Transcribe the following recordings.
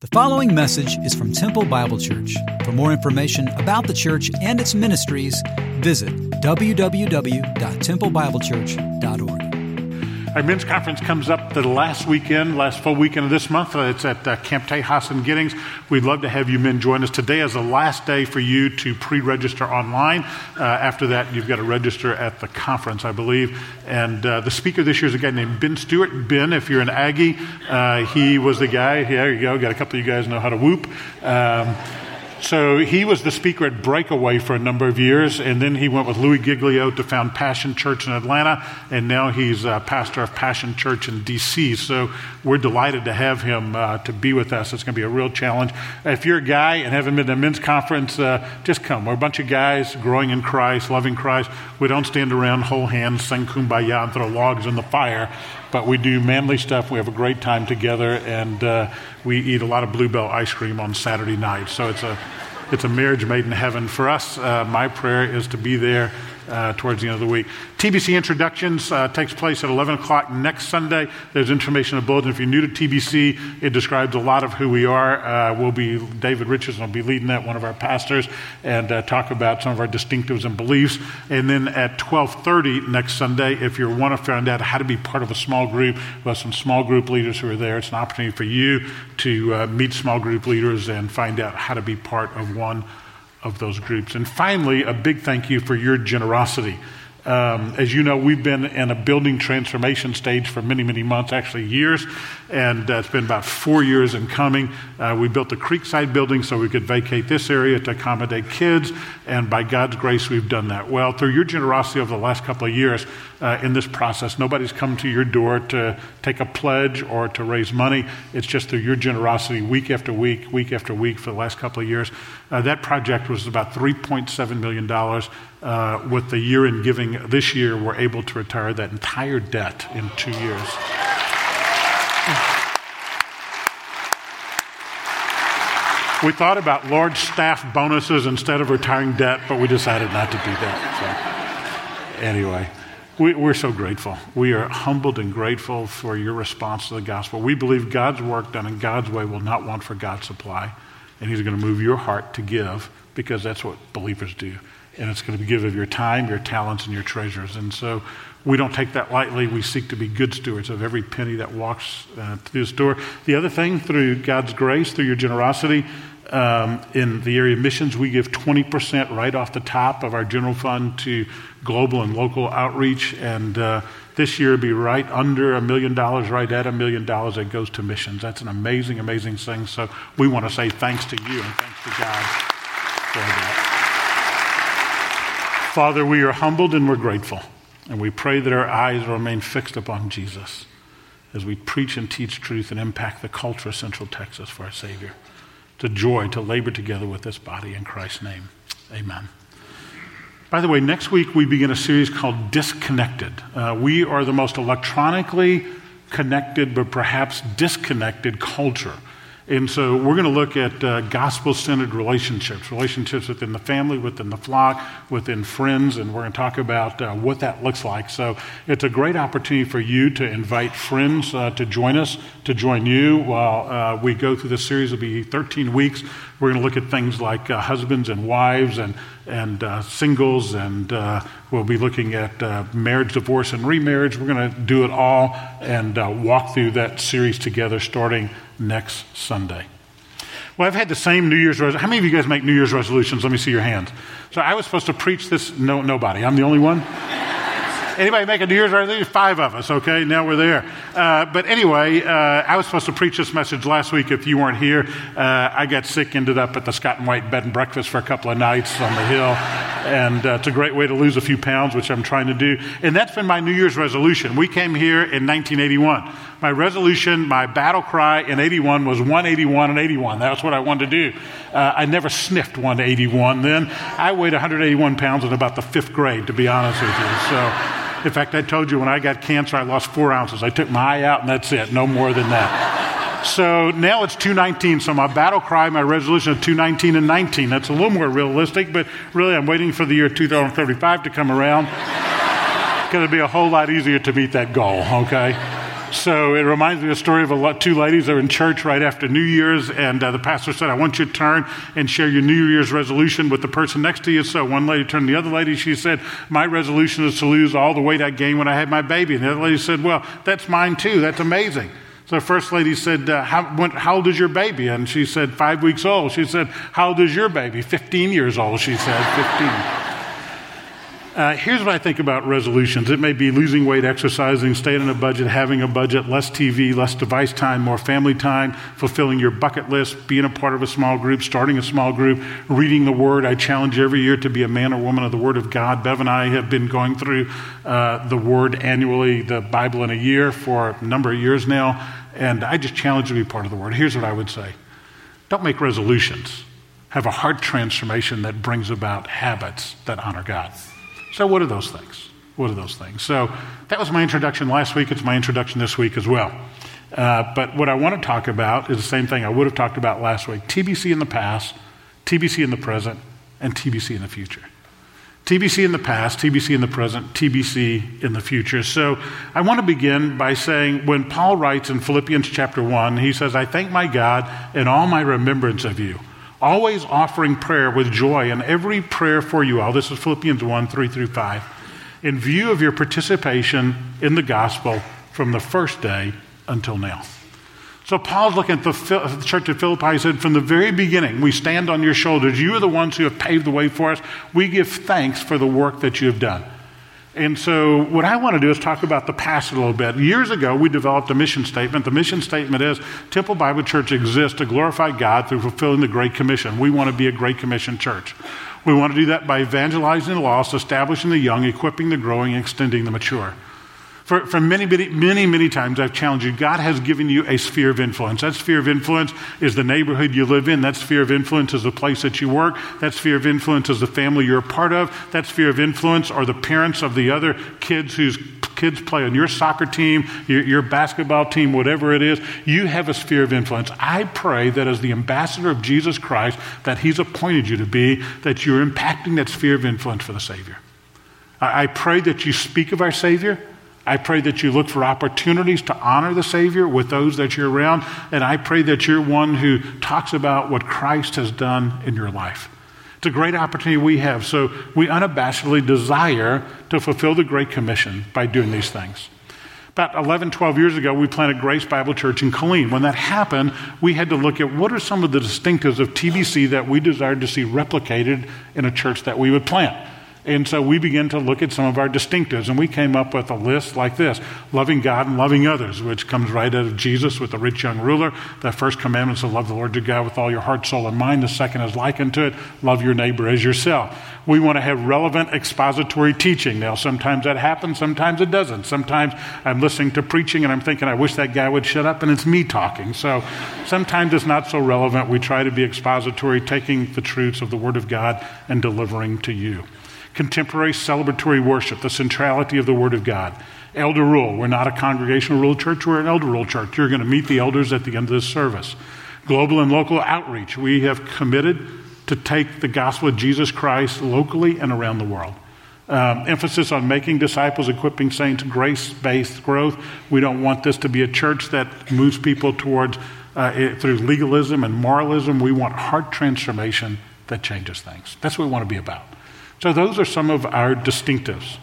The following message is from Temple Bible Church. For more information about the church and its ministries, visit www.templebiblechurch.org. Our men's conference comes up the last weekend, last full weekend of this month. Uh, It's at uh, Camp Tejas in Giddings. We'd love to have you men join us. Today is the last day for you to pre register online. Uh, after that, you've got to register at the conference, I believe. And uh, the speaker this year is a guy named Ben Stuart. Ben, if you're an Aggie, uh, he was the guy. Yeah, there you go. Got a couple of you guys know how to whoop. Um, so he was the speaker at Breakaway for a number of years, and then he went with Louis Giglio to found Passion Church in Atlanta, and now he's uh, pastor of Passion Church in D.C. So we're delighted to have him uh, to be with us. It's going to be a real challenge. If you're a guy and haven't been to a men's conference, uh, just come. We're a bunch of guys growing in Christ, loving Christ. We don't stand around, hold hands, sing kumbaya, and throw logs in the fire but we do manly stuff. We have a great time together, and uh, we eat a lot of Bluebell ice cream on Saturday night. So it's a it's a marriage made in heaven for us. Uh, my prayer is to be there. Uh, towards the end of the week. TBC introductions uh, takes place at 11 o'clock next Sunday. There's information in the bulletin. If you're new to TBC, it describes a lot of who we are. Uh, we'll be David Richardson will be leading that, one of our pastors, and uh, talk about some of our distinctives and beliefs. And then at 12:30 next Sunday, if you want to find out how to be part of a small group, we have some small group leaders who are there. It's an opportunity for you to uh, meet small group leaders and find out how to be part of one of those groups. And finally, a big thank you for your generosity. Um, as you know, we've been in a building transformation stage for many, many months, actually years, and uh, it's been about four years in coming. Uh, we built the Creekside building so we could vacate this area to accommodate kids, and by God's grace, we've done that. Well, through your generosity over the last couple of years uh, in this process, nobody's come to your door to take a pledge or to raise money. It's just through your generosity, week after week, week after week, for the last couple of years. Uh, that project was about $3.7 million. Uh, with the year in giving this year, we're able to retire that entire debt in two years. We thought about large staff bonuses instead of retiring debt, but we decided not to do that. So, anyway, we, we're so grateful. We are humbled and grateful for your response to the gospel. We believe God's work done in God's way will not want for God's supply, and He's going to move your heart to give because that's what believers do and it's going to be give of your time, your talents, and your treasures. And so we don't take that lightly. We seek to be good stewards of every penny that walks uh, through this door. The other thing, through God's grace, through your generosity, um, in the area of missions, we give 20% right off the top of our general fund to global and local outreach. And uh, this year, be right under a million dollars, right at a million dollars that goes to missions. That's an amazing, amazing thing. So we want to say thanks to you and thanks to God for that. Father, we are humbled and we're grateful. And we pray that our eyes remain fixed upon Jesus as we preach and teach truth and impact the culture of Central Texas for our Savior. A joy to labor together with this body in Christ's name. Amen. By the way, next week we begin a series called Disconnected. Uh, we are the most electronically connected, but perhaps disconnected culture. And so we're going to look at uh, gospel centered relationships, relationships within the family, within the flock, within friends, and we're going to talk about uh, what that looks like. So it's a great opportunity for you to invite friends uh, to join us, to join you while uh, we go through this series. It'll be 13 weeks. We're going to look at things like uh, husbands and wives and, and uh, singles, and uh, we'll be looking at uh, marriage, divorce, and remarriage. We're going to do it all and uh, walk through that series together starting next Sunday. Well, I've had the same New Year's resolution. How many of you guys make New Year's resolutions? Let me see your hands. So I was supposed to preach this. No, nobody. I'm the only one. Anybody make a New Year's resolution? Five of us, okay? Now we're there. Uh, but anyway, uh, I was supposed to preach this message last week if you weren't here. Uh, I got sick, ended up at the Scott and White bed and breakfast for a couple of nights on the hill. And uh, it's a great way to lose a few pounds, which I'm trying to do. And that's been my New Year's resolution. We came here in 1981. My resolution, my battle cry in 81 was 181 and 81. That's what I wanted to do. Uh, I never sniffed 181 then. I weighed 181 pounds in about the fifth grade, to be honest with you. So. In fact, I told you when I got cancer, I lost four ounces. I took my eye out, and that's it. No more than that. So now it's 219. So my battle cry, my resolution is 219 and 19. That's a little more realistic, but really I'm waiting for the year 2035 to come around because it'd be a whole lot easier to meet that goal, okay? So it reminds me of a story of a, two ladies that were in church right after New Year's, and uh, the pastor said, I want you to turn and share your New Year's resolution with the person next to you. So one lady turned to the other lady. She said, My resolution is to lose all the weight I gained when I had my baby. And the other lady said, Well, that's mine too. That's amazing. So the first lady said, uh, how, when, how, old is your baby? And she said, Five weeks old. She said, How old is your baby? 15 years old, she said. 15. Uh, here's what I think about resolutions it may be losing weight, exercising, staying on a budget, having a budget, less TV, less device time, more family time, fulfilling your bucket list, being a part of a small group, starting a small group, reading the Word. I challenge every year to be a man or woman of the Word of God. Bev and I have been going through uh, the Word annually, the Bible in a year, for a number of years now, and I just challenge you to be part of the Word. Here's what I would say don't make resolutions, have a heart transformation that brings about habits that honor God. So, what are those things? What are those things? So, that was my introduction last week. It's my introduction this week as well. Uh, but what I want to talk about is the same thing I would have talked about last week TBC in the past, TBC in the present, and TBC in the future. TBC in the past, TBC in the present, TBC in the future. So I want to begin by saying when Paul writes in Philippians chapter 1, he says, I thank my God in all my remembrance of you always offering prayer with joy in every prayer for you all. This is Philippians 1 3 through 5. In view of your participation in the gospel from the first day until now. So Paul's looking at the church of Philippi. He said, From the very beginning, we stand on your shoulders. You are the ones who have paved the way for us. We give thanks for the work that you have done. And so, what I want to do is talk about the past a little bit. Years ago, we developed a mission statement. The mission statement is Temple Bible Church exists to glorify God through fulfilling the Great Commission. We want to be a Great Commission church. We want to do that by evangelizing the lost, establishing the young, equipping the growing, extending the mature. For, for many, many, many, many times, I've challenged you. God has given you a sphere of influence. That sphere of influence is the neighborhood you live in. That sphere of influence is the place that you work. That sphere of influence is the family you're a part of. That sphere of influence are the parents of the other kids whose kids play on your soccer team, your, your basketball team, whatever it is. You have a sphere of influence. I pray that as the ambassador of Jesus Christ that He's appointed you to be, that you're impacting that sphere of influence for the Savior. I, I pray that you speak of our Savior. I pray that you look for opportunities to honor the Savior with those that you're around. And I pray that you're one who talks about what Christ has done in your life. It's a great opportunity we have. So we unabashedly desire to fulfill the Great Commission by doing these things. About 11, 12 years ago, we planted Grace Bible Church in Killeen. When that happened, we had to look at what are some of the distinctives of TBC that we desired to see replicated in a church that we would plant. And so we began to look at some of our distinctives, and we came up with a list like this loving God and loving others, which comes right out of Jesus with the rich young ruler. The first commandment is to love the Lord your God with all your heart, soul, and mind. The second is likened to it love your neighbor as yourself. We want to have relevant expository teaching. Now, sometimes that happens, sometimes it doesn't. Sometimes I'm listening to preaching and I'm thinking, I wish that guy would shut up, and it's me talking. So sometimes it's not so relevant. We try to be expository, taking the truths of the Word of God and delivering to you contemporary celebratory worship, the centrality of the Word of God. Elder rule. We're not a congregational rule church, we're an elder rule church. You're going to meet the elders at the end of this service. Global and local outreach. We have committed to take the gospel of Jesus Christ locally and around the world. Um, emphasis on making disciples, equipping saints, grace based growth. We don't want this to be a church that moves people towards uh, it, through legalism and moralism. We want heart transformation that changes things. That's what we want to be about. So, those are some of our distinctives.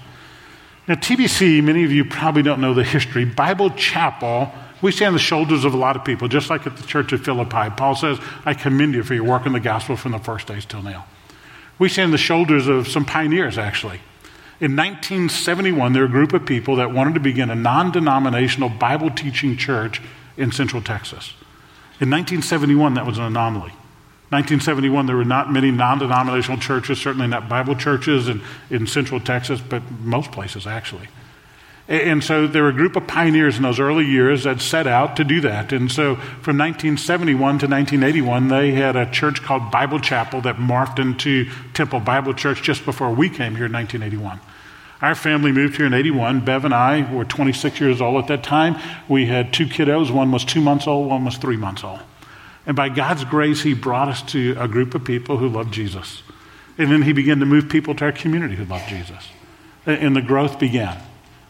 Now, TBC, many of you probably don't know the history. Bible Chapel, we stand on the shoulders of a lot of people, just like at the church of Philippi. Paul says, I commend you for your work in the gospel from the first days till now. We stand on the shoulders of some pioneers, actually. In 1971, there were a group of people that wanted to begin a non denominational Bible teaching church in Central Texas. In 1971, that was an anomaly. 1971, there were not many non denominational churches, certainly not Bible churches in, in central Texas, but most places actually. And so there were a group of pioneers in those early years that set out to do that. And so from 1971 to 1981, they had a church called Bible Chapel that morphed into Temple Bible Church just before we came here in 1981. Our family moved here in 81. Bev and I were 26 years old at that time. We had two kiddos. One was two months old, one was three months old. And by God's grace, He brought us to a group of people who loved Jesus. And then He began to move people to our community who loved Jesus. And the growth began.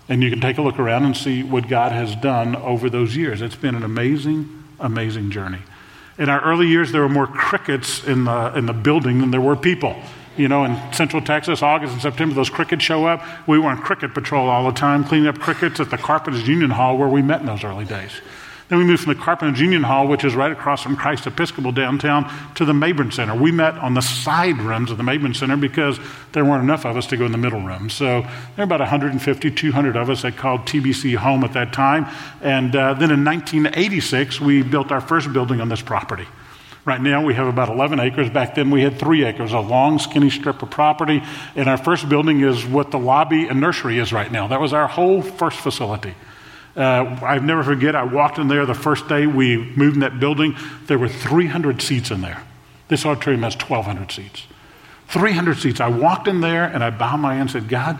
And you can take a look around and see what God has done over those years. It's been an amazing, amazing journey. In our early years, there were more crickets in the, in the building than there were people. You know, in central Texas, August and September, those crickets show up. We were on cricket patrol all the time, cleaning up crickets at the Carpenters Union Hall where we met in those early days. Then we moved from the Carpenters Union Hall, which is right across from Christ Episcopal downtown, to the Mayborn Center. We met on the side rooms of the Mayborn Center because there weren't enough of us to go in the middle room. So there were about 150, 200 of us that called TBC home at that time. And uh, then in 1986, we built our first building on this property. Right now, we have about 11 acres. Back then, we had three acres, a long, skinny strip of property. And our first building is what the lobby and nursery is right now. That was our whole first facility. Uh, I never forget, I walked in there the first day we moved in that building. There were 300 seats in there. This auditorium has 1,200 seats. 300 seats. I walked in there and I bowed my head and said, God,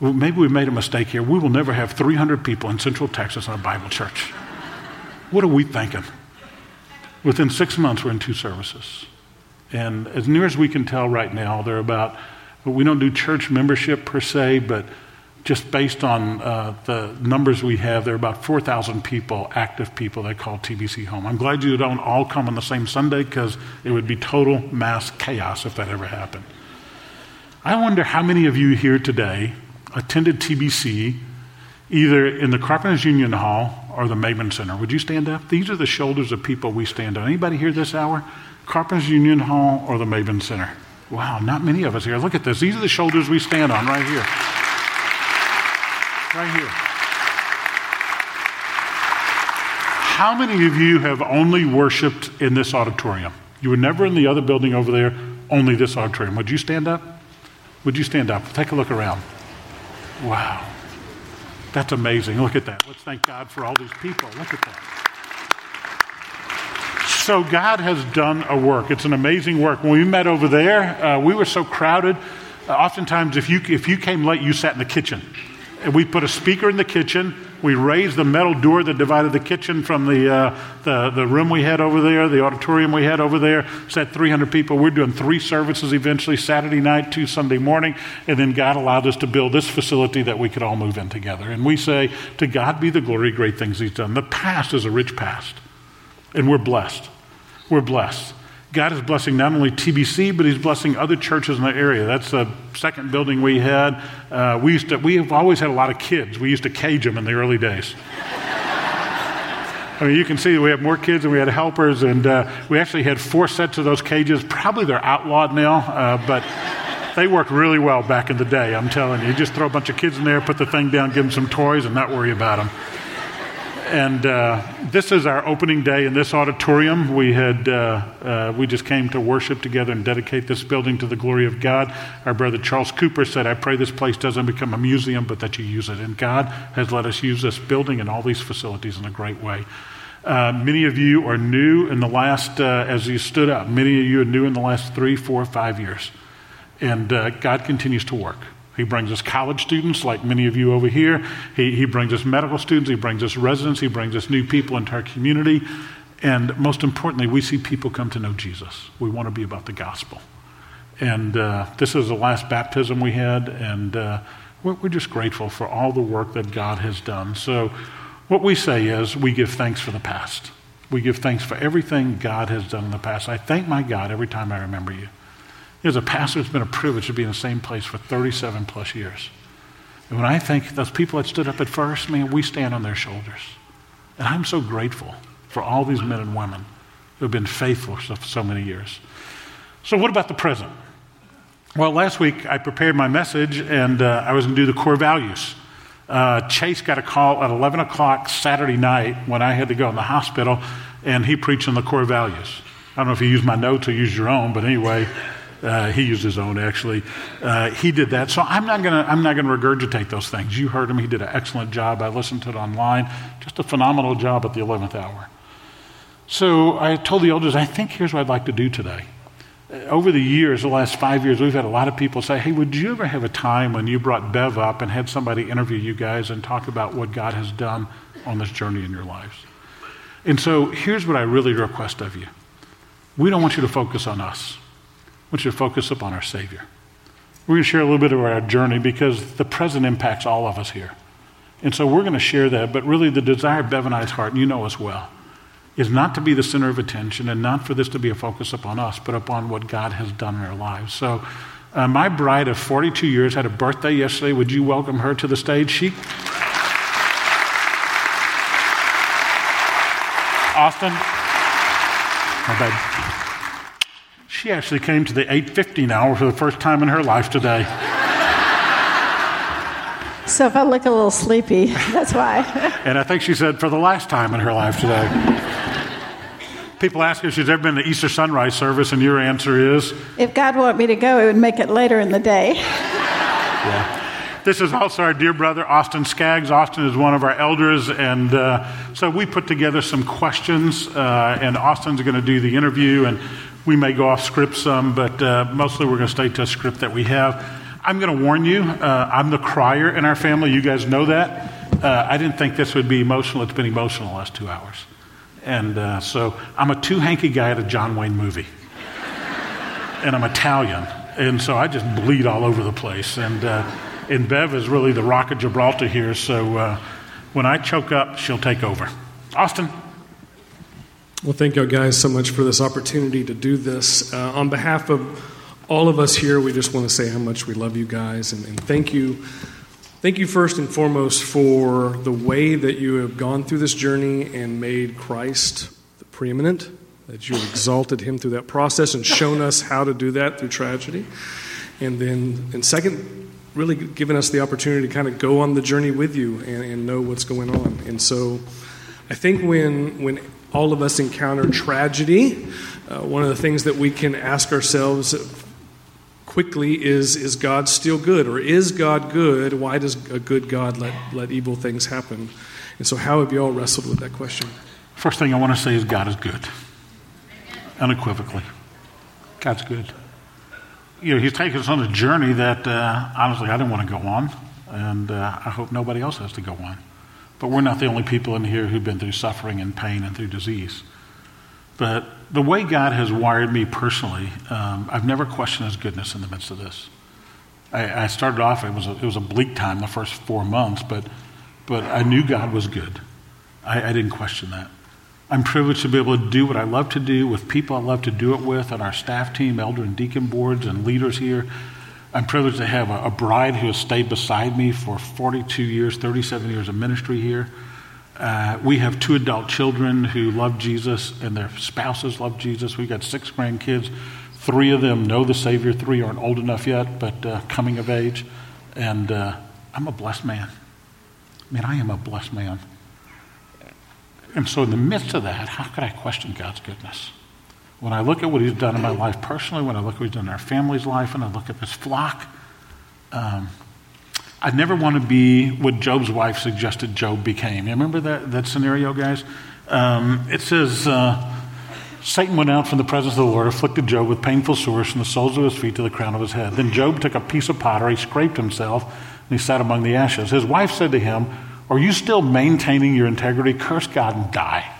well, maybe we made a mistake here. We will never have 300 people in Central Texas in a Bible church. What are we thinking? Within six months, we're in two services. And as near as we can tell right now, they're about, we don't do church membership per se, but just based on uh, the numbers we have, there are about 4,000 people, active people that call TBC home. I'm glad you don't all come on the same Sunday because it would be total mass chaos if that ever happened. I wonder how many of you here today attended TBC either in the Carpenters Union Hall or the Mayborn Center. Would you stand up? These are the shoulders of people we stand on. Anybody here this hour? Carpenters Union Hall or the Mayborn Center? Wow, not many of us here. Look at this. These are the shoulders we stand on right here. Right here. How many of you have only worshiped in this auditorium? You were never in the other building over there, only this auditorium. Would you stand up? Would you stand up? Take a look around. Wow. That's amazing. Look at that. Let's thank God for all these people. Look at that. So, God has done a work. It's an amazing work. When we met over there, uh, we were so crowded. Uh, oftentimes, if you, if you came late, you sat in the kitchen and we put a speaker in the kitchen. We raised the metal door that divided the kitchen from the, uh, the, the, room we had over there, the auditorium we had over there. Sat 300 people. We're doing three services eventually Saturday night, two Sunday morning. And then God allowed us to build this facility that we could all move in together. And we say, To God be the glory, great things He's done. The past is a rich past. And we're blessed. We're blessed. God is blessing not only TBC, but He's blessing other churches in the area. That's the second building we had. Uh, we used to, we've always had a lot of kids. We used to cage them in the early days. I mean, you can see we have more kids than we had helpers, and uh, we actually had four sets of those cages. Probably they're outlawed now, uh, but they worked really well back in the day, I'm telling you. You just throw a bunch of kids in there, put the thing down, give them some toys, and not worry about them and uh, this is our opening day in this auditorium. We had uh, uh, we just came to worship together and dedicate this building to the glory of God. Our brother Charles Cooper said, "I pray this place doesn't become a museum, but that you use it." And God has let us use this building and all these facilities in a great way. Uh, many of you are new in the last, uh, as you stood up. Many of you are new in the last three, four, five years, and uh, God continues to work. He brings us college students, like many of you over here. He, he brings us medical students. He brings us residents. He brings us new people into our community. And most importantly, we see people come to know Jesus. We want to be about the gospel. And uh, this is the last baptism we had, and uh, we're, we're just grateful for all the work that God has done. So, what we say is we give thanks for the past. We give thanks for everything God has done in the past. I thank my God every time I remember you. As a pastor, it's been a privilege to be in the same place for 37 plus years. And when I think those people that stood up at first, man, we stand on their shoulders. And I'm so grateful for all these men and women who have been faithful for so many years. So, what about the present? Well, last week I prepared my message and uh, I was going to do the core values. Uh, Chase got a call at 11 o'clock Saturday night when I had to go in the hospital, and he preached on the core values. I don't know if you use my notes or use your own, but anyway, uh, he used his own, actually. Uh, he did that. So I'm not going to I'm not going to regurgitate those things. You heard him. He did an excellent job. I listened to it online. Just a phenomenal job at the 11th hour. So I told the elders, I think here's what I'd like to do today. Uh, over the years, the last five years, we've had a lot of people say, Hey, would you ever have a time when you brought Bev up and had somebody interview you guys and talk about what God has done on this journey in your lives? And so here's what I really request of you we don't want you to focus on us want you to focus upon our Savior. We're going to share a little bit of our journey because the present impacts all of us here. And so we're going to share that. But really, the desire of Bev and I's heart, and you know us well, is not to be the center of attention and not for this to be a focus upon us, but upon what God has done in our lives. So, uh, my bride of 42 years had a birthday yesterday. Would you welcome her to the stage? She. Austin. My bad. She actually came to the 8:50 hour for the first time in her life today. So if I look a little sleepy, that's why. and I think she said for the last time in her life today. People ask if she's ever been to Easter sunrise service, and your answer is If God wanted me to go, it would make it later in the day. Yeah. This is also our dear brother, Austin Skaggs. Austin is one of our elders, and uh, so we put together some questions, uh, and Austin's going to do the interview, and we may go off script some, but uh, mostly we're going to stay to a script that we have. I'm going to warn you, uh, I'm the crier in our family. You guys know that. Uh, I didn't think this would be emotional. It's been emotional the last two hours. And uh, so I'm a two hanky guy at a John Wayne movie. and I'm Italian. And so I just bleed all over the place. And and Bev is really the rock of Gibraltar here, so uh, when I choke up, she'll take over. Austin. Well, thank you guys so much for this opportunity to do this. Uh, on behalf of all of us here, we just want to say how much we love you guys and, and thank you. Thank you first and foremost for the way that you have gone through this journey and made Christ the preeminent, that you exalted him through that process and shown us how to do that through tragedy. And then, and second, really given us the opportunity to kind of go on the journey with you and, and know what's going on. And so I think when, when all of us encounter tragedy, uh, one of the things that we can ask ourselves quickly is Is God still good? Or is God good? Why does a good God let, let evil things happen? And so, how have you all wrestled with that question? First thing I want to say is God is good, unequivocally. God's good you know, he's taken us on a journey that uh, honestly I didn't want to go on, and uh, I hope nobody else has to go on. But we're not the only people in here who've been through suffering and pain and through disease. But the way God has wired me personally, um, I've never questioned His goodness in the midst of this. I, I started off; it was a, it was a bleak time the first four months, but but I knew God was good. I, I didn't question that. I'm privileged to be able to do what I love to do with people I love to do it with on our staff team, elder and deacon boards, and leaders here. I'm privileged to have a, a bride who has stayed beside me for 42 years, 37 years of ministry here. Uh, we have two adult children who love Jesus and their spouses love Jesus. We've got six grandkids. Three of them know the Savior, three aren't old enough yet, but uh, coming of age. And uh, I'm a blessed man. I mean, I am a blessed man. And so, in the midst of that, how could I question God's goodness? When I look at what He's done in my life personally, when I look at what He's done in our family's life, and I look at this flock, um, I never want to be what Job's wife suggested Job became. You remember that, that scenario, guys? Um, it says, uh, Satan went out from the presence of the Lord, afflicted Job with painful sores from the soles of his feet to the crown of his head. Then Job took a piece of pottery, scraped himself, and he sat among the ashes. His wife said to him, are you still maintaining your integrity? Curse God and die.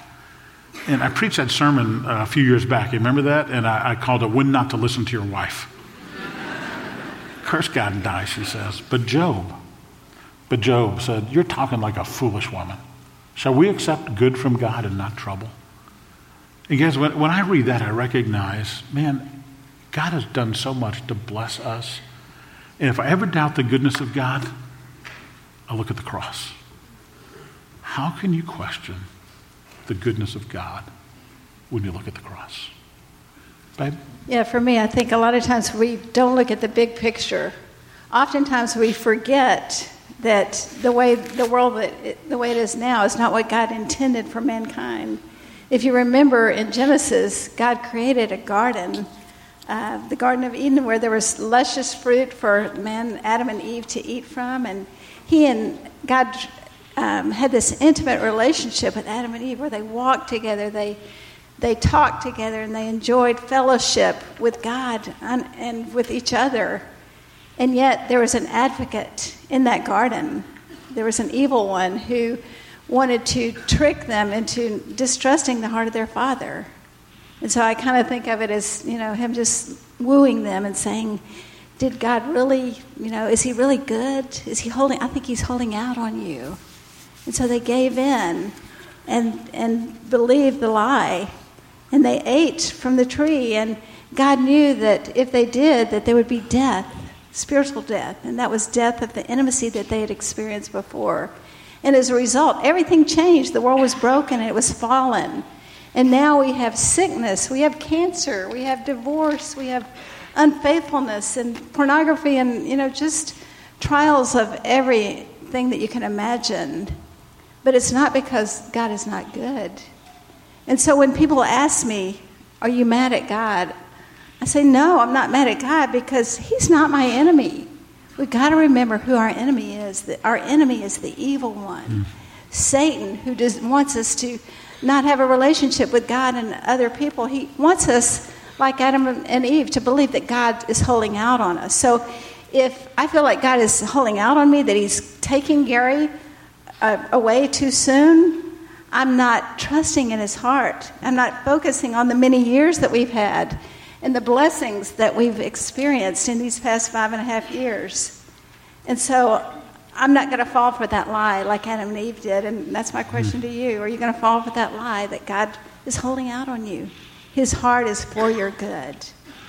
And I preached that sermon uh, a few years back. You remember that? And I, I called it When Not to Listen to Your Wife. Curse God and die, she says. But Job, but Job said, You're talking like a foolish woman. Shall we accept good from God and not trouble? And guys, when, when I read that, I recognize, man, God has done so much to bless us. And if I ever doubt the goodness of God, I look at the cross. How can you question the goodness of God when you look at the cross? Babe? Yeah, for me, I think a lot of times we don't look at the big picture. Oftentimes we forget that the way the world the way it is now is not what God intended for mankind. If you remember in Genesis, God created a garden, uh, the Garden of Eden, where there was luscious fruit for man, Adam and Eve to eat from, and He and God um, had this intimate relationship with Adam and Eve where they walked together, they, they talked together, and they enjoyed fellowship with God and, and with each other. And yet, there was an advocate in that garden. There was an evil one who wanted to trick them into distrusting the heart of their father. And so I kind of think of it as, you know, him just wooing them and saying, did God really, you know, is He really good? Is He holding? I think He's holding out on you. And so they gave in and, and believed the lie. And they ate from the tree. And God knew that if they did, that there would be death, spiritual death. And that was death of the intimacy that they had experienced before. And as a result, everything changed. The world was broken, it was fallen. And now we have sickness, we have cancer, we have divorce, we have unfaithfulness and pornography and, you know, just trials of everything that you can imagine. But it's not because God is not good. And so when people ask me, Are you mad at God? I say, No, I'm not mad at God because He's not my enemy. We've got to remember who our enemy is. Our enemy is the evil one, mm. Satan, who just wants us to not have a relationship with God and other people. He wants us, like Adam and Eve, to believe that God is holding out on us. So if I feel like God is holding out on me, that He's taking Gary Uh, away too soon, I'm not trusting in His heart. I'm not focusing on the many years that we've had and the blessings that we've experienced in these past five and a half years. And so I'm not going to fall for that lie like Adam and Eve did. And that's my question to you. Are you going to fall for that lie that God is holding out on you? His heart is for your good,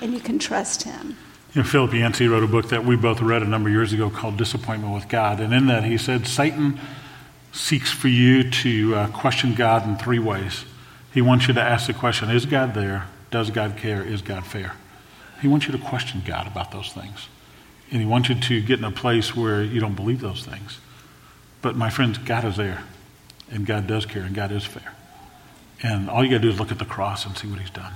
and you can trust Him. You know, Philip Yancey wrote a book that we both read a number of years ago called Disappointment with God. And in that, he said, Satan seeks for you to uh, question God in three ways. He wants you to ask the question Is God there? Does God care? Is God fair? He wants you to question God about those things. And he wants you to get in a place where you don't believe those things. But my friends, God is there. And God does care and God is fair. And all you got to do is look at the cross and see what he's done.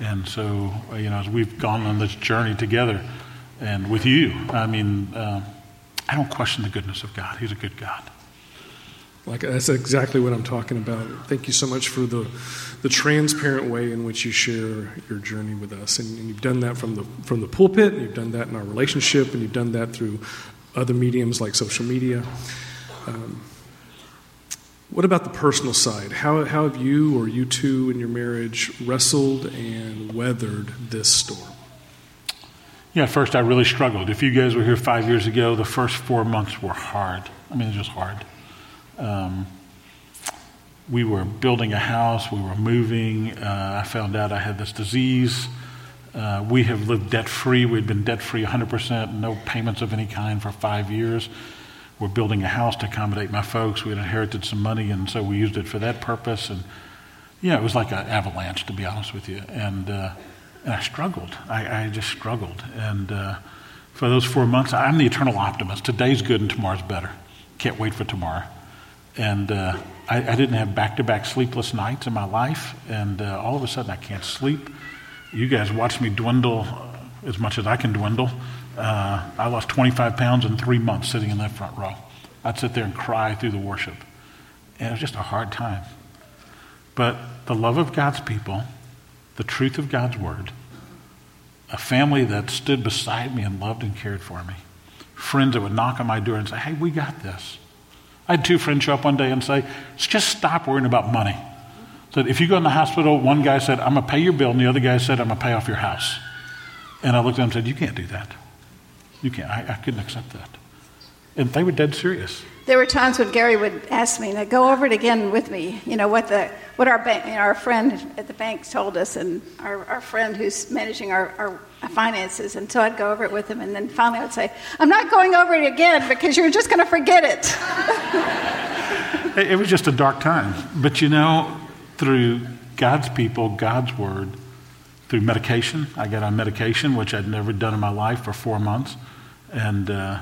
And so, uh, you know, as we've gone on this journey together and with you, I mean, uh, I don't question the goodness of God. He's a good God. Like that's exactly what I'm talking about. Thank you so much for the the transparent way in which you share your journey with us, and, and you've done that from the from the pulpit, and you've done that in our relationship, and you've done that through other mediums like social media. Um, what about the personal side? How, how have you or you two in your marriage wrestled and weathered this storm? Yeah, first I really struggled. If you guys were here five years ago, the first four months were hard. I mean, it was just hard. Um, we were building a house, we were moving. Uh, I found out I had this disease. Uh, we have lived debt free. We'd been debt free 100%, no payments of any kind for five years. We're building a house to accommodate my folks. We had inherited some money, and so we used it for that purpose. And yeah, it was like an avalanche, to be honest with you. And, uh, and I struggled. I, I, just struggled. And uh, for those four months, I'm the eternal optimist. Today's good and tomorrow's better. Can't wait for tomorrow. And uh, I, I, didn't have back to back sleepless nights in my life. And uh, all of a sudden, I can't sleep. You guys watch me dwindle uh, as much as I can dwindle. Uh, I lost 25 pounds in three months sitting in that front row. I'd sit there and cry through the worship. And it was just a hard time. But the love of God's people, the truth of God's word, a family that stood beside me and loved and cared for me, friends that would knock on my door and say, Hey, we got this. I had two friends show up one day and say, just stop worrying about money. That if you go in the hospital, one guy said, I'm going to pay your bill, and the other guy said, I'm going to pay off your house. And I looked at him and said, You can't do that. You can't. I, I couldn't accept that. And they were dead serious. There were times when Gary would ask me, to go over it again with me, you know, what, the, what our, bank, you know, our friend at the bank told us, and our, our friend who's managing our, our finances. And so I'd go over it with him, and then finally I would say, I'm not going over it again because you're just going to forget it. it was just a dark time. But you know, through God's people, God's word, through medication, I got on medication, which I'd never done in my life for four months. And uh,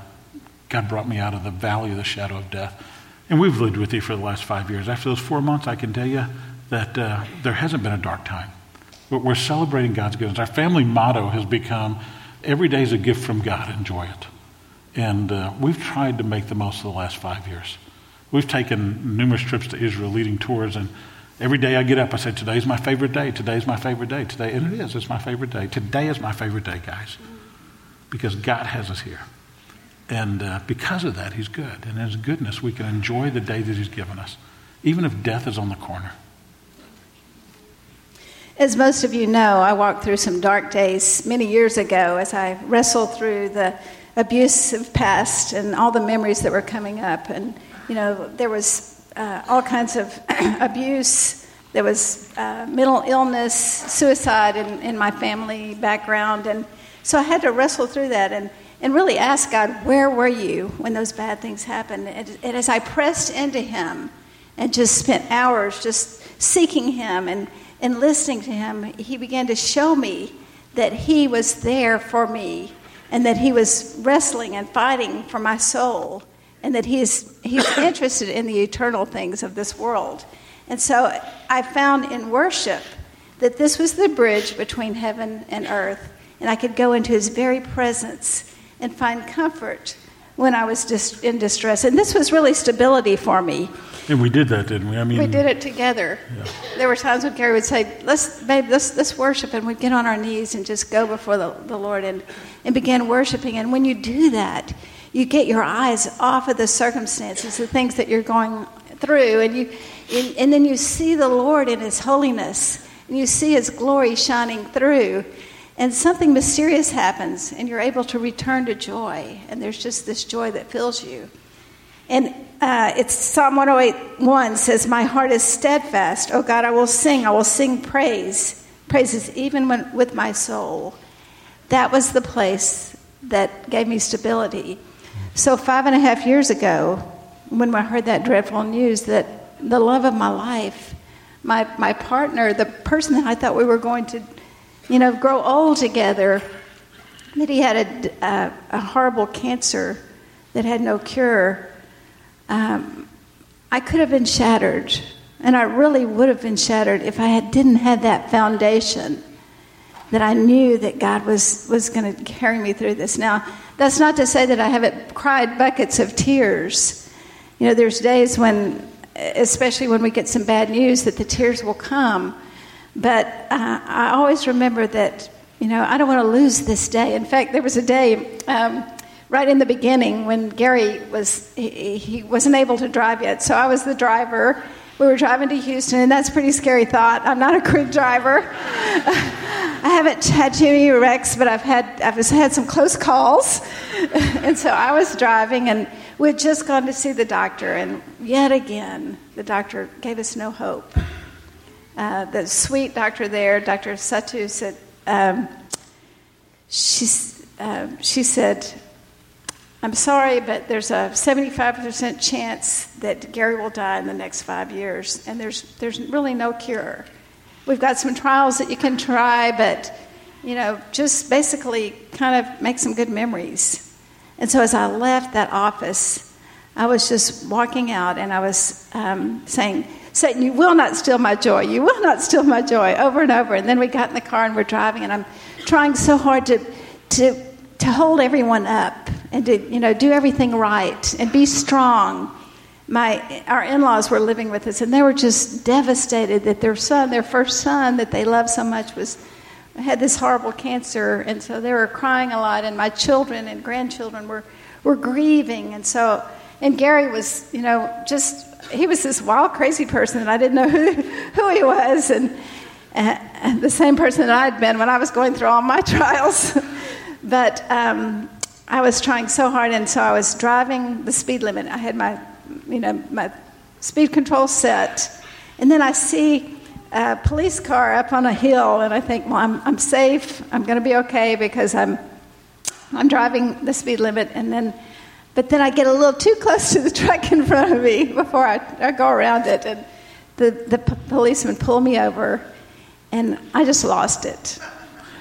God brought me out of the valley of the shadow of death. And we've lived with you for the last five years. After those four months, I can tell you that uh, there hasn't been a dark time. But we're celebrating God's goodness. Our family motto has become every day is a gift from God, enjoy it. And uh, we've tried to make the most of the last five years. We've taken numerous trips to Israel, leading tours, and every day I get up, I say, Today's my favorite day. Today's my favorite day. Today, and it is, it's my favorite day. Today is my favorite day, guys, because God has us here. And uh, because of that, He's good. And in His goodness, we can enjoy the day that He's given us, even if death is on the corner. As most of you know, I walked through some dark days many years ago as I wrestled through the abusive past and all the memories that were coming up. And, you know, there was uh, all kinds of abuse, there was uh, mental illness, suicide in, in my family background. And so I had to wrestle through that and, and really ask God, where were you when those bad things happened? And, and as I pressed into Him and just spent hours just seeking Him and, and listening to Him, He began to show me that He was there for me and that He was wrestling and fighting for my soul and that He's, he's interested in the eternal things of this world. And so I found in worship that this was the bridge between heaven and earth, and I could go into his very presence and find comfort when I was dis- in distress. And this was really stability for me. And we did that, didn't we? I mean, we did it together. Yeah. There were times when Gary would say, "Let's, babe, let's, let's worship," and we'd get on our knees and just go before the, the Lord and, and begin worshiping. And when you do that, you get your eyes off of the circumstances, the things that you're going through, and you and, and then you see the Lord in His holiness, and you see His glory shining through, and something mysterious happens, and you're able to return to joy, and there's just this joy that fills you. And uh, it's Psalm 108 1 says, My heart is steadfast. Oh God, I will sing. I will sing praise, praises even when, with my soul. That was the place that gave me stability. So, five and a half years ago, when I heard that dreadful news that the love of my life, my, my partner, the person that I thought we were going to, you know, grow old together, that he had a, a, horrible cancer that had no cure. Um, I could have been shattered, and I really would have been shattered if I had, didn't have that foundation that I knew that God was, was going to carry me through this. Now, that's not to say that I haven't cried buckets of tears. You know, there's days when especially when we get some bad news, that the tears will come. But uh, I always remember that, you know, I don't want to lose this day. In fact, there was a day um, right in the beginning when Gary was, he, he wasn't able to drive yet. So I was the driver. We were driving to Houston, and that's a pretty scary thought. I'm not a quick driver. I haven't had too many wrecks, but I've had I've had some close calls, and so I was driving, and We'd just gone to see the doctor, and yet again, the doctor gave us no hope. Uh, the sweet doctor there, Dr. Satu, said, um, she, uh, she said, I'm sorry, but there's a 75% chance that Gary will die in the next five years, and there's, there's really no cure. We've got some trials that you can try, but, you know, just basically kind of make some good memories. And so as I left that office, I was just walking out and I was um, saying, Satan, you will not steal my joy. You will not steal my joy over and over. And then we got in the car and we're driving, and I'm trying so hard to, to, to hold everyone up and to you know, do everything right and be strong. My, our in laws were living with us, and they were just devastated that their son, their first son that they loved so much, was had this horrible cancer, and so they were crying a lot. And my children and grandchildren were were grieving, and so and Gary was, you know, just he was this wild, crazy person, and I didn't know who who he was, and, and the same person that I'd been when I was going through all my trials. but um, I was trying so hard, and so I was driving the speed limit. I had my, you know, my speed control set, and then I see a police car up on a hill, and I think, well, I'm, I'm safe. I'm going to be okay because I'm, I'm driving the speed limit. And then, but then I get a little too close to the truck in front of me before I, I go around it, and the, the p- policeman pulled me over, and I just lost it.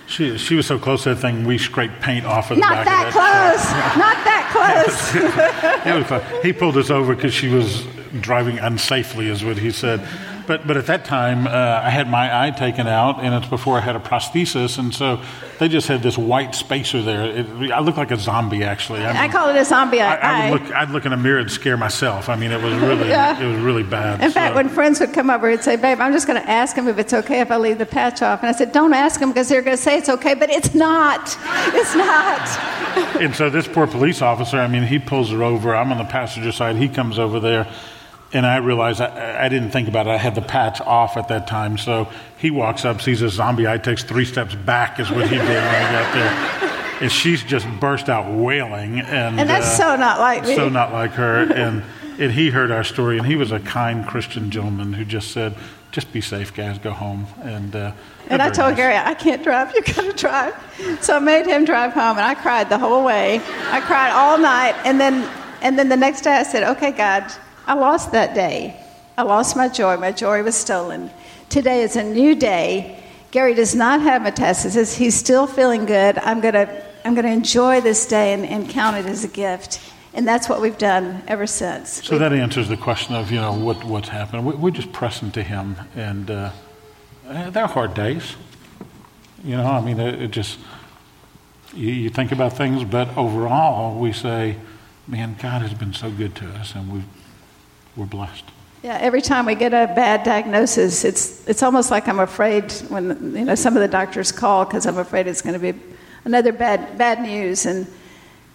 She, she was so close to that thing, we scraped paint off of the Not back that of close. Not that close. it was fun. He pulled us over because she was driving unsafely, is what he said. But, but at that time, uh, I had my eye taken out, and it's before I had a prosthesis, and so they just had this white spacer there. It, I look like a zombie, actually. I, mean, I call it a zombie eye. I, I, would look, I'd look in a mirror and scare myself. I mean, it was really, yeah. it was really bad. In so. fact, when friends would come over, he'd say, "Babe, I'm just going to ask him if it's okay if I leave the patch off." And I said, "Don't ask him because they're going to say it's okay, but it's not. It's not." and so this poor police officer, I mean, he pulls her over. I'm on the passenger side. He comes over there And I realized I, I, didn't think about it. I had the patch off at that time. So he walks up, sees a zombie. I takes three steps back, is what he did when I got there. And she's just burst out wailing. And, and that's uh, so not like me. So not like her. And, and he heard our story, and he was a kind Christian gentleman who just said, just be safe, guys. Go home. And uh, and I told nice. Gary, I can't drive. You got to drive. So I made him drive home, and I cried the whole way. I cried all night, and then and then the next day I said, "Okay, God, I lost that day. I lost my joy. My joy was stolen. Today is a new day. Gary does not have metastasis. He's still feeling good. I'm gonna I'm gonna enjoy this day and, and count it as a gift." And that's what we've done ever since. So that answers the question of, you know, what, what's happened. We, we're just pressing to Him, and uh, they're hard days. You know, I mean, it, it just, you, you, think about things, but overall, we say, man, God has been so good to us, and we we're blessed. Yeah, every time we get a bad diagnosis, it's, it's almost like I'm afraid when, you know, some of the doctors call because I'm afraid it's going to be another bad, bad news. And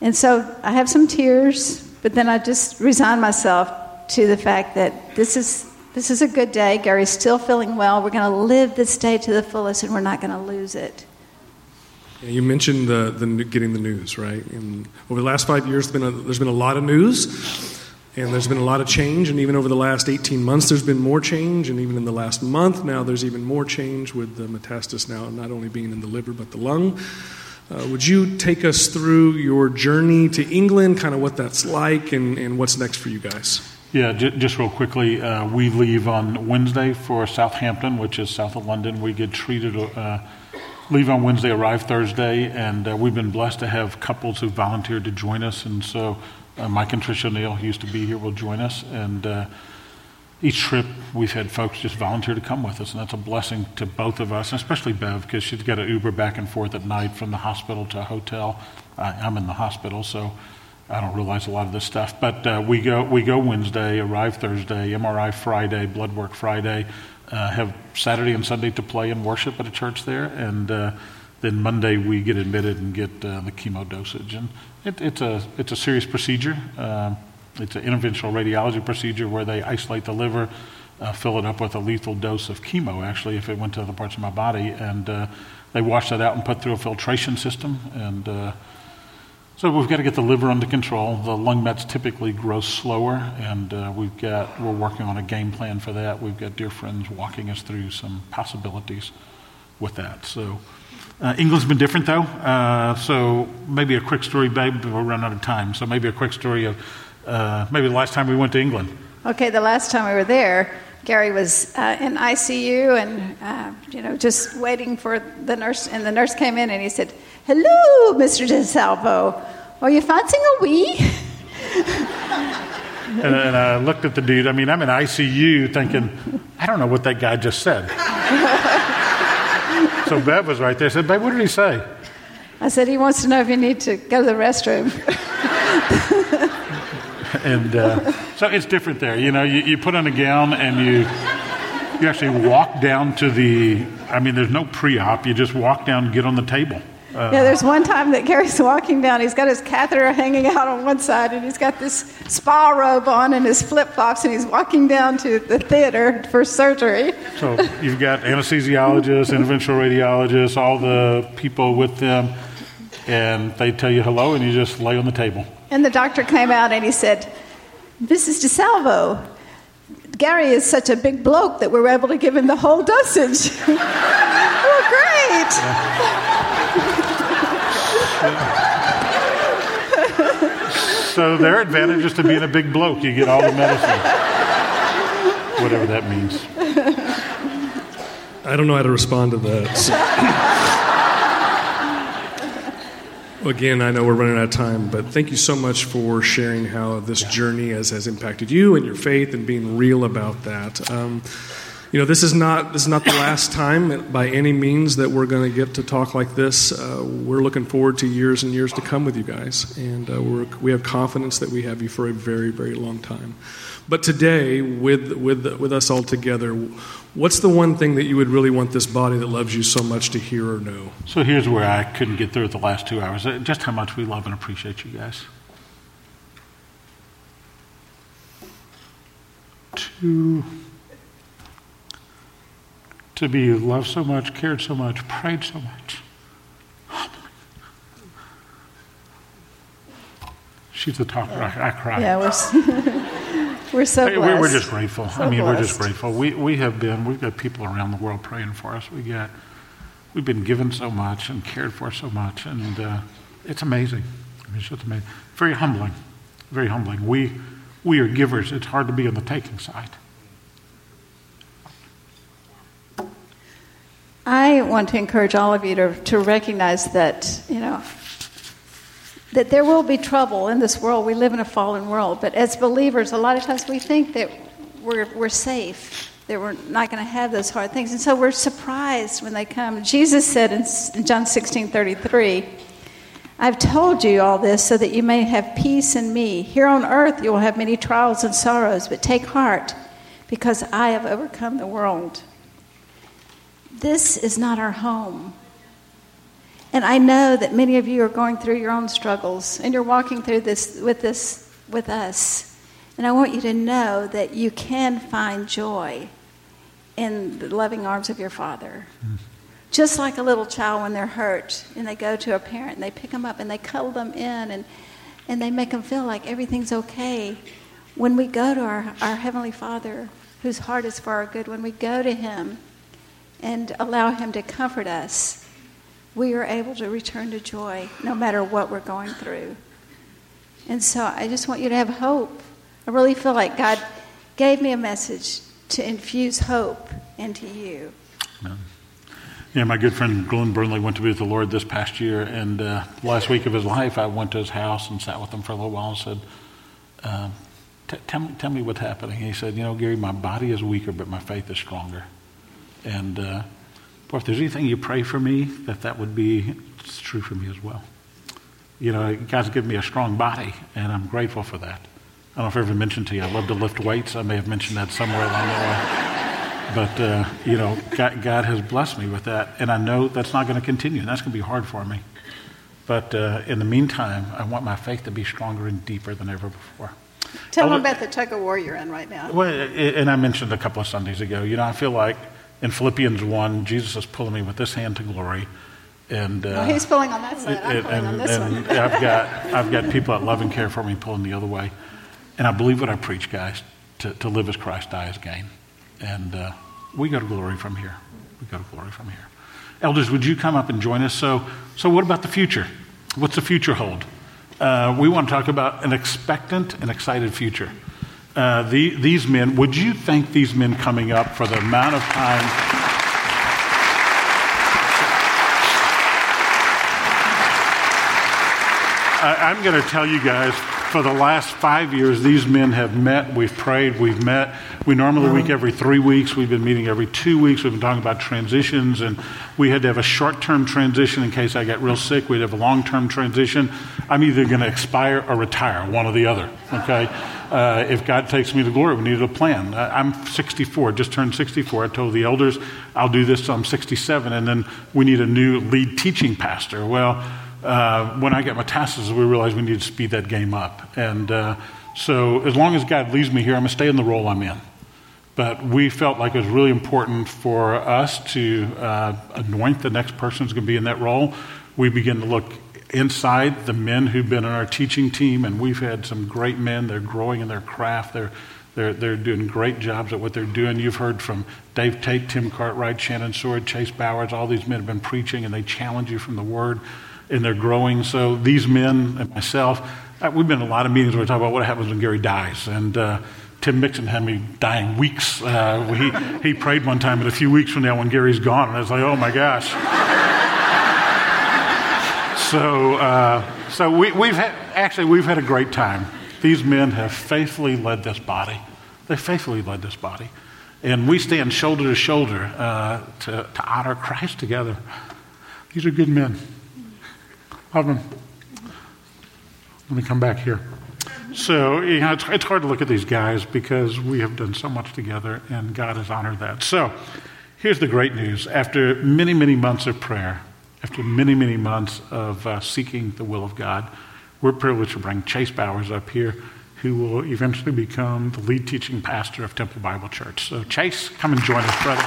and so I have some tears, but then I just resign myself to the fact that this is, this is a good day. Gary's still feeling well. We're going to live this day to the fullest, and we're not going to lose it. Yeah, you mentioned the, the, getting the news, right? And over the last five years, there's been, a, there's been a lot of news. And there's been a lot of change, and even over the last 18 months, there's been more change, and even in the last month now, there's even more change with the metastasis now not only being in the liver but the lung. Uh, would you take us through your journey to England, kind of what that's like, and, and what's next for you guys? Yeah, j- just real quickly, uh, we leave on Wednesday for Southampton, which is south of London. We get treated, uh, leave on Wednesday, arrive Thursday, and uh, we've been blessed to have couples who volunteered to join us. And so uh, Mike and Tricia Neal, who used to be here, will join us. And uh, each trip we've had folks just volunteer to come with us, and that's a blessing to both of us, and especially Bev, because she's got to Uber back and forth at night from the hospital to a hotel. I, I'm in the hospital, so I don't realize a lot of this stuff. But uh, we go we go Wednesday, arrive Thursday, MRI Friday, blood work Friday, uh, have Saturday and Sunday to play and worship at a church there, and uh, then Monday we get admitted and get uh, the chemo dosage, and it, it's a it's a serious procedure. Um, it's an interventional radiology procedure where they isolate the liver, uh, fill it up with a lethal dose of chemo, actually, if it went to other parts of my body. And uh, they wash that out and put through a filtration system. And uh, so we've got to get the liver under control. The lung mets typically grow slower, and uh, we've got, we're working on a game plan for that. We've got dear friends walking us through some possibilities with that. So uh, England's been different, though. Uh, so maybe a quick story, babe. We'll run out of time. So maybe a quick story of uh, maybe the last time we went to England. Okay, the last time we were there, Gary was uh, in ICU and, uh, you know, just waiting for the nurse. And the nurse came in and he said, Hello, Mr. DeSalvo. Are you fancying a wee? and, and I looked at the dude. I mean, I'm in ICU thinking, I don't know what that guy just said. so Bev was right there. I said, Babe, what did he say? I said, He wants to know if you need to go to the restroom. and uh, so it's different there. You know, you, you put on a gown and you you actually walk down to the. I mean, there's no pre-op. You just walk down, and get on the table. Uh, yeah, there's one time that Gary's walking down. He's got his catheter hanging out on one side, and he's got this spa robe on and his flip flops, and he's walking down to the theater for surgery. So you've got anesthesiologists, interventional radiologists, all the people with them, and they tell you hello, and you just lay on the table. And the doctor came out and he said, Mrs. DeSalvo, Gary is such a big bloke that we were able to give him the whole dosage. oh, great! So their advantage is to being a big bloke. You get all the medicine, whatever that means. I don't know how to respond to that. So. Again, I know we're running out of time, but thank you so much for sharing how this journey has, has impacted you and your faith and being real about that. Um, you know, this is not this is not the last time by any means that we're going to get to talk like this. Uh, we're looking forward to years and years to come with you guys, and uh, we we have confidence that we have you for a very very long time. But today, with with with us all together, What's the one thing that you would really want this body that loves you so much to hear or know? So here's where I couldn't get through the last two hours. Uh, just how much we love and appreciate you guys. to, to be loved so much, cared so much, prayed so much. She's the talker. I, I cry. Yeah, we're, we're so blessed. We're, we're just grateful. So I mean, we're just grateful. We, we have been, we've got people around the world praying for us. We got, we've been given so much and cared for so much, and uh, it's amazing. I mean, it's just amazing. Very humbling. Very humbling. We, we are givers. It's hard to be on the taking side. I want to encourage all of you to, to recognize that, you know, that there will be trouble in this world. We live in a fallen world, but as believers, a lot of times we think that we're, we're safe, that we're not going to have those hard things. And so we're surprised when they come. Jesus said in in John 16 33, I've told you all this so that you may have peace in me. Here on earth you will have many trials and sorrows, but take heart because I have overcome the world. This is not our home. And I know that many of you are going through your own struggles and you're walking through this with this with us. And I want you to know that you can find joy in the loving arms of your Father. Just like a little child when they're hurt and they go to a parent and they pick them up and they cuddle them in and, and they make them feel like everything's okay. When we go to our, our Heavenly Father, whose heart is for our good, when we go to Him and allow Him to comfort us, we are able to return to joy no matter what we're going through. And so I just want you to have hope. I really feel like God gave me a message to infuse hope into you. Yeah, my good friend Glenn Burnley went to be with the Lord this past year, and uh, last week of his life, I went to his house and sat with him for a little while and said, uh, t- tell, me, tell me what's happening. He said, You know, Gary, my body is weaker, but my faith is stronger. And uh, boy, if there's anything you pray for me, that that would be it's true for me as well. You know, God's given me a strong body, and I'm grateful for that. I don't know if I ever mentioned to you, I love to lift weights. I may have mentioned that somewhere along the way. But, uh, you know, God, God has blessed me with that. And I know that's not going to continue. And that's going to be hard for me. But uh, in the meantime, I want my faith to be stronger and deeper than ever before. Tell Although- them about the tug of war you're in right now. Well, and I mentioned a couple of Sundays ago, you know, I feel like in Philippians 1, Jesus is pulling me with this hand to glory. And, uh, Well, he's pulling on that side. And, on and- this and one. I've got I've got people that love and care for me pulling the other way, and I believe what I preach, guys. To, to live as Christ, die as gain, and uh, we go to glory from here. We go to glory from here. Elders, would you come up and join us? So, so what about the future? What's the future hold? Uh, we want to talk about an expectant and excited future. Uh, the, these men, would you thank these men coming up for the amount of time? I, I'm going to tell you guys, for the last five years, these men have met. We've prayed. We've met. We normally meet every three weeks. We've been meeting every two weeks. We've been talking about transitions, and we had to have a short-term transition in case I got real sick. We'd have a long-term transition. I'm either going to expire or retire, one or the other. Okay. Uh, if God takes me to glory, we needed a plan. I'm 64, just turned 64. I told the elders I'll do this till I'm 67, and then we need a new lead teaching pastor. Well uh, when I got metastasis, we realized we needed to speed that game up. And uh, so, as long as God leaves me here, I'm going to stay in the role I'm in. But we felt like it was really important for us to uh, anoint the next person who's going to be in that role. We began to look inside the men who've been on our teaching team, and we've had some great men. They're growing in their craft. They're they're, they're doing great jobs at what they're doing. You've heard from Dave Tate, Tim Cartwright, Shannon Sword, Chase Bowers. All these men have been preaching, and they challenge you from the Word and they're growing. So these men and myself, uh, we've been in a lot of meetings where we talk about what happens when Gary dies. And uh, Tim Mixon had me dying weeks. Uh, he, he prayed one time, but a few weeks from now when Gary's gone, and I was like, oh my gosh. So uh, so we, we've had, actually, we've had a great time. These men have faithfully led this body. They faithfully led this body. And we stand shoulder to shoulder uh, to, to honor Christ together. These are good men. Love them. Let me come back here. So, you know, it's, it's hard to look at these guys because we have done so much together and God has honored that. So, here's the great news. After many, many months of prayer, after many, many months of uh, seeking the will of God, we're privileged to bring Chase Bowers up here, who will eventually become the lead teaching pastor of Temple Bible Church. So, Chase, come and join us, brother.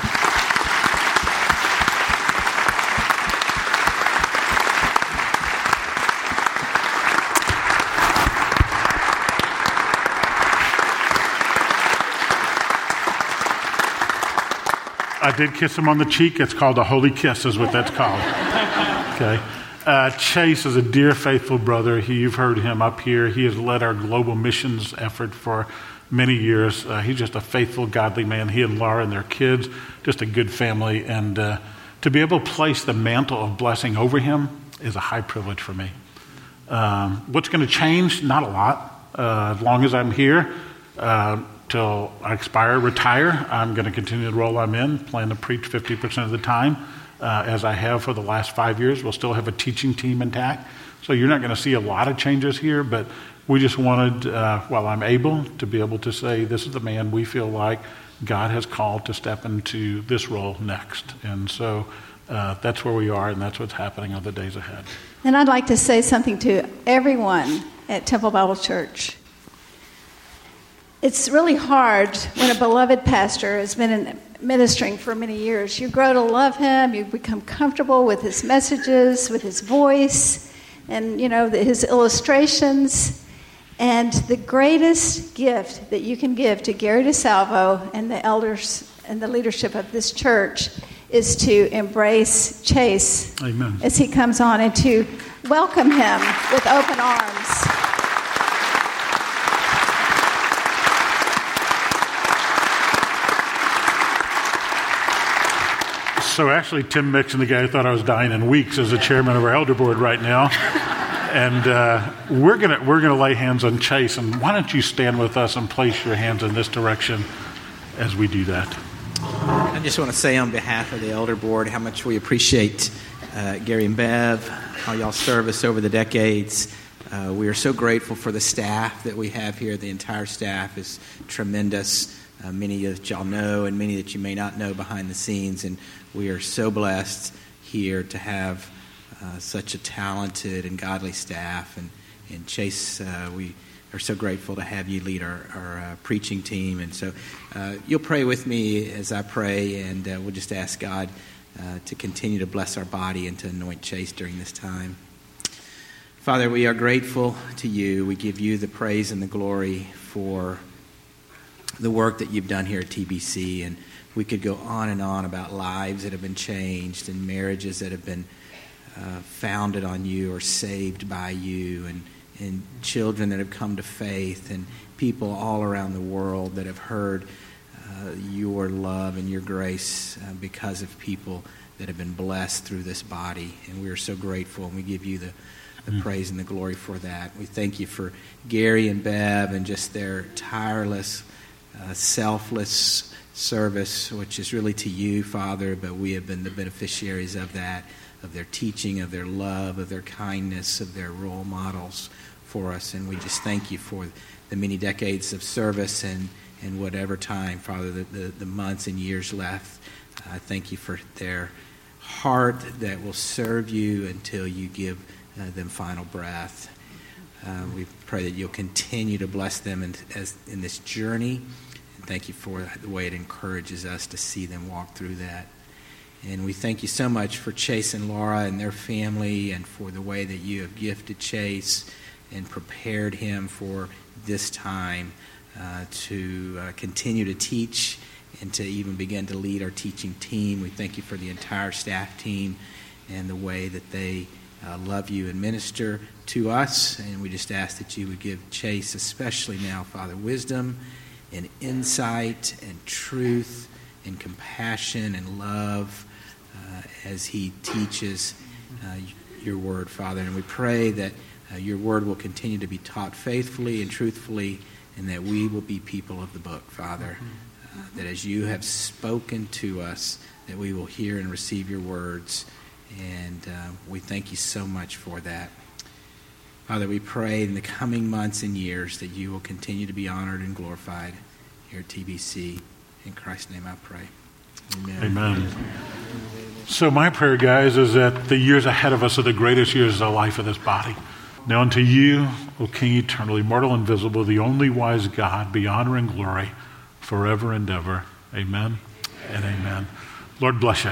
I did kiss him on the cheek. It's called a holy kiss, is what that's called. Okay. Uh, Chase is a dear, faithful brother. He, you've heard him up here. He has led our global missions effort for many years. Uh, he's just a faithful, godly man. He and Laura and their kids, just a good family. And uh, to be able to place the mantle of blessing over him is a high privilege for me. Um, what's going to change? Not a lot. Uh, as long as I'm here uh, till I expire, retire, I'm going to continue the role I'm in, plan to preach 50% of the time uh, as I have for the last five years. We'll still have a teaching team intact. So you're not going to see a lot of changes here, but we just wanted, uh, while I'm able, to be able to say this is the man we feel like God has called to step into this role next. And so uh, that's where we are, and that's what's happening on the days ahead. And I'd like to say something to everyone at Temple Bible Church. It's really hard when a beloved pastor has been in ministering for many years. You grow to love him, you become comfortable with his messages, with his voice, and you know his illustrations. And the greatest gift that you can give to Gary DeSalvo and the elders and the leadership of this church is to embrace Chase Amen. as he comes on and to welcome him with open arms. So actually, Tim Mixon, the guy who thought I was dying in weeks, is the chairman of our elder board right now. And uh, we're going we're gonna lay hands on Chase. And why don't you stand with us and place your hands in this direction as we do that? I just want to say on behalf of the elder board how much we appreciate uh, Gary and Bev, how y'all serve us over the decades. Uh, we are so grateful for the staff that we have here. The entire staff is tremendous. Uh, many that y'all know, and many that you may not know behind the scenes. And we are so blessed here to have uh, such a talented and godly staff. And, and Chase, uh, we are so grateful to have you lead our, our uh, preaching team. And so uh, you'll pray with me as I pray, and uh, we'll just ask God to continue to bless our body and to anoint Chase during this time. Father, we are grateful to you. We give you the praise and the glory for the work that you've done here at TBC. And we could go on and on about lives that have been changed and marriages that have been uh, founded on you or saved by you, and, and children that have come to faith, and people all around the world that have heard uh, your love and your grace uh, because of people that have been blessed through this body. And we are so grateful, and we give you the, the mm. praise and the glory for that. We thank you for Gary and Bev and just their tireless, selfless service, which is really to you, Father, but we have been the beneficiaries of that, of their teaching, of their love, of their kindness, of their role models for us. And we just thank you for the many decades of service and, and whatever time, Father, the, the, the months and years left. I thank you for their heart that will serve you until you give uh, them final breath. Uh, we pray that you'll continue to bless them in, as, in this journey And thank you for the way it encourages us to see them walk through that. And we thank you so much for Chase and Laura and their family and for the way that you have gifted Chase and prepared him for this time uh, to uh, continue to teach and to even begin to lead our teaching team. We thank you for the entire staff team and the way that they uh, love you and minister to us. And we just ask that you would give Chase, especially now, Father, wisdom and insight and truth and compassion and love uh, as he teaches uh, your word, Father. And we pray that uh, your word will continue to be taught faithfully and truthfully, and that we will be people of the book, Father. Uh, that as you have spoken to us, that we will hear and receive your words. And uh, we thank you so much for that. Father, we pray in the coming months and years that you will continue to be honored and glorified here at TBC. In Christ's name I pray. Amen. Amen. So, my prayer, guys, is that the years ahead of us are the greatest years of the life of this body. Now unto you, O King eternal, immortal, invisible, the only wise God, be honor and glory forever and ever. Amen and amen. Lord bless you.